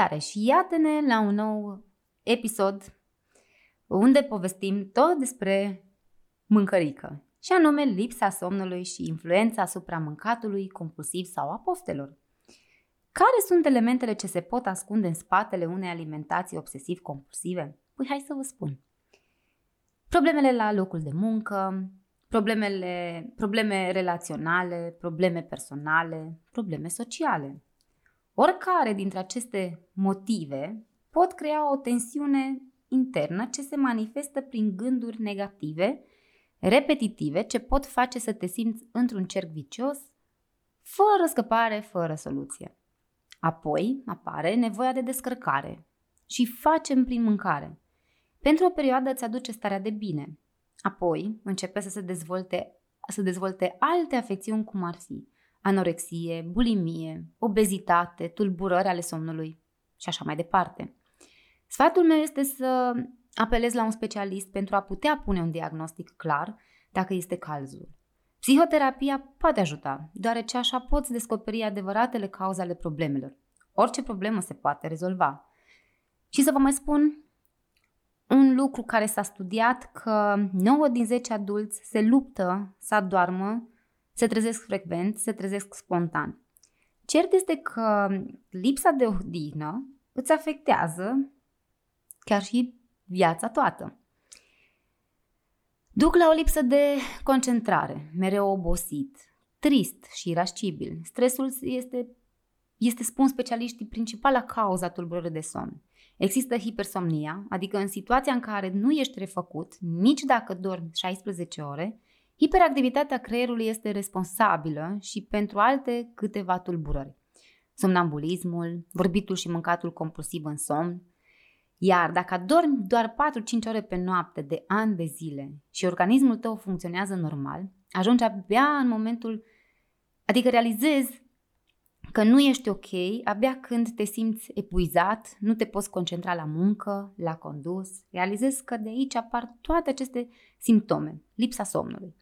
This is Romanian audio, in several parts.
Salutare și iată-ne la un nou episod unde povestim tot despre mâncărică și anume lipsa somnului și influența asupra mâncatului compulsiv sau a poftelor. Care sunt elementele ce se pot ascunde în spatele unei alimentații obsesiv-compulsive? Păi hai să vă spun. Problemele la locul de muncă, problemele, probleme relaționale, probleme personale, probleme sociale. Oricare dintre aceste motive pot crea o tensiune internă ce se manifestă prin gânduri negative, repetitive, ce pot face să te simți într-un cerc vicios, fără scăpare, fără soluție. Apoi apare nevoia de descărcare și facem prin mâncare. Pentru o perioadă îți aduce starea de bine. Apoi începe să se dezvolte, să dezvolte alte afecțiuni cum ar fi anorexie, bulimie, obezitate, tulburări ale somnului și așa mai departe. Sfatul meu este să apelezi la un specialist pentru a putea pune un diagnostic clar dacă este cazul. Psihoterapia poate ajuta, deoarece așa poți descoperi adevăratele cauze ale problemelor. Orice problemă se poate rezolva. Și să vă mai spun un lucru care s-a studiat că 9 din 10 adulți se luptă să adormă, se trezesc frecvent, se trezesc spontan. Cert este că lipsa de odihnă îți afectează chiar și viața toată. Duc la o lipsă de concentrare, mereu obosit, trist și irascibil. Stresul este, este spun specialiștii, principala cauza tulburării de somn. Există hipersomnia, adică în situația în care nu ești refăcut, nici dacă dormi 16 ore, hiperactivitatea creierului este responsabilă și pentru alte câteva tulburări. Somnambulismul, vorbitul și mâncatul compulsiv în somn, iar dacă adormi doar 4-5 ore pe noapte de ani de zile și organismul tău funcționează normal, ajungi abia în momentul, adică realizezi că nu ești ok abia când te simți epuizat, nu te poți concentra la muncă, la condus, realizezi că de aici apar toate aceste simptome, lipsa somnului.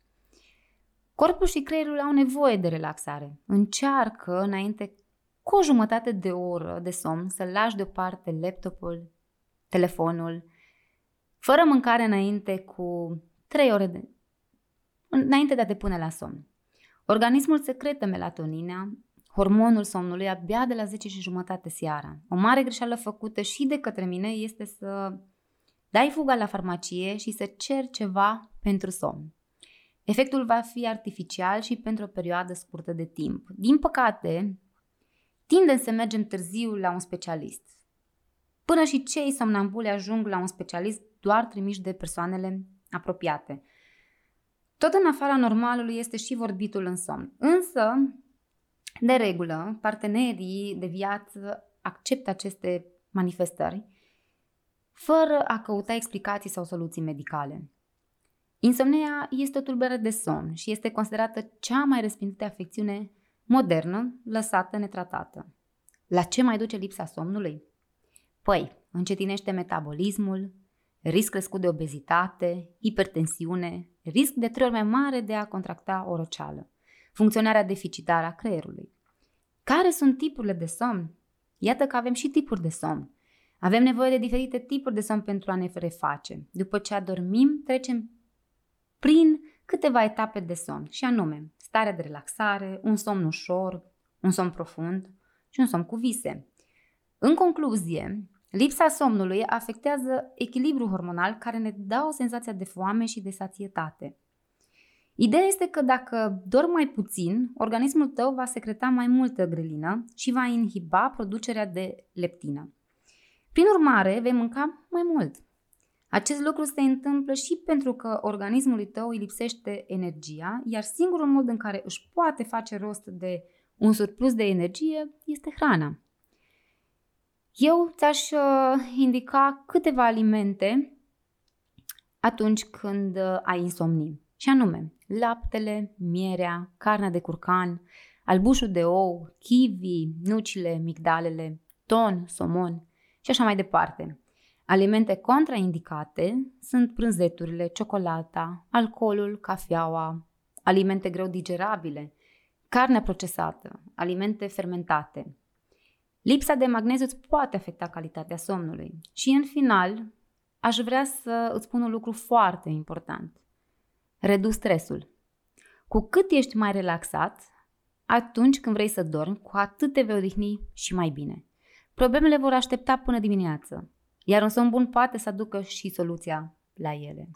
Corpul și creierul au nevoie de relaxare. Încearcă înainte cu o jumătate de oră de somn să lași deoparte laptopul, telefonul, fără mâncare înainte cu 3 ore de... înainte de a te pune la somn. Organismul secretă melatonina, hormonul somnului, abia de la 10 și jumătate seara. O mare greșeală făcută și de către mine este să dai fuga la farmacie și să ceri ceva pentru somn. Efectul va fi artificial și pentru o perioadă scurtă de timp. Din păcate, tindem să mergem târziu la un specialist. Până și cei somnambuli ajung la un specialist doar trimiși de persoanele apropiate. Tot în afara normalului este și vorbitul în somn. Însă, de regulă, partenerii de viață acceptă aceste manifestări fără a căuta explicații sau soluții medicale. Insomnia este o tulburare de somn și este considerată cea mai respindută afecțiune modernă lăsată netratată. La ce mai duce lipsa somnului? Păi, încetinește metabolismul, risc crescut de obezitate, hipertensiune, risc de trei ori mai mare de a contracta o răceală, funcționarea deficitară a creierului. Care sunt tipurile de somn? Iată că avem și tipuri de somn. Avem nevoie de diferite tipuri de somn pentru a ne reface. După ce adormim, trecem prin câteva etape de somn, și anume starea de relaxare, un somn ușor, un somn profund și un somn cu vise. În concluzie, lipsa somnului afectează echilibrul hormonal care ne dă o senzație de foame și de sațietate. Ideea este că dacă dormi mai puțin, organismul tău va secreta mai multă grelină și va inhiba producerea de leptină. Prin urmare, vei mânca mai mult. Acest lucru se întâmplă și pentru că organismului tău îi lipsește energia, iar singurul mod în care își poate face rost de un surplus de energie este hrana. Eu ți-aș uh, indica câteva alimente atunci când uh, ai insomnie, și anume laptele, mierea, carnea de curcan, albușul de ou, kiwi, nucile, migdalele, ton, somon și așa mai departe. Alimente contraindicate sunt prânzeturile, ciocolata, alcoolul, cafeaua, alimente greu digerabile, carnea procesată, alimente fermentate. Lipsa de magneziu îți poate afecta calitatea somnului. Și în final, aș vrea să îți spun un lucru foarte important. Reduc stresul. Cu cât ești mai relaxat, atunci când vrei să dormi, cu atât te vei odihni și mai bine. Problemele vor aștepta până dimineață, iar un somn bun poate să aducă și soluția la ele.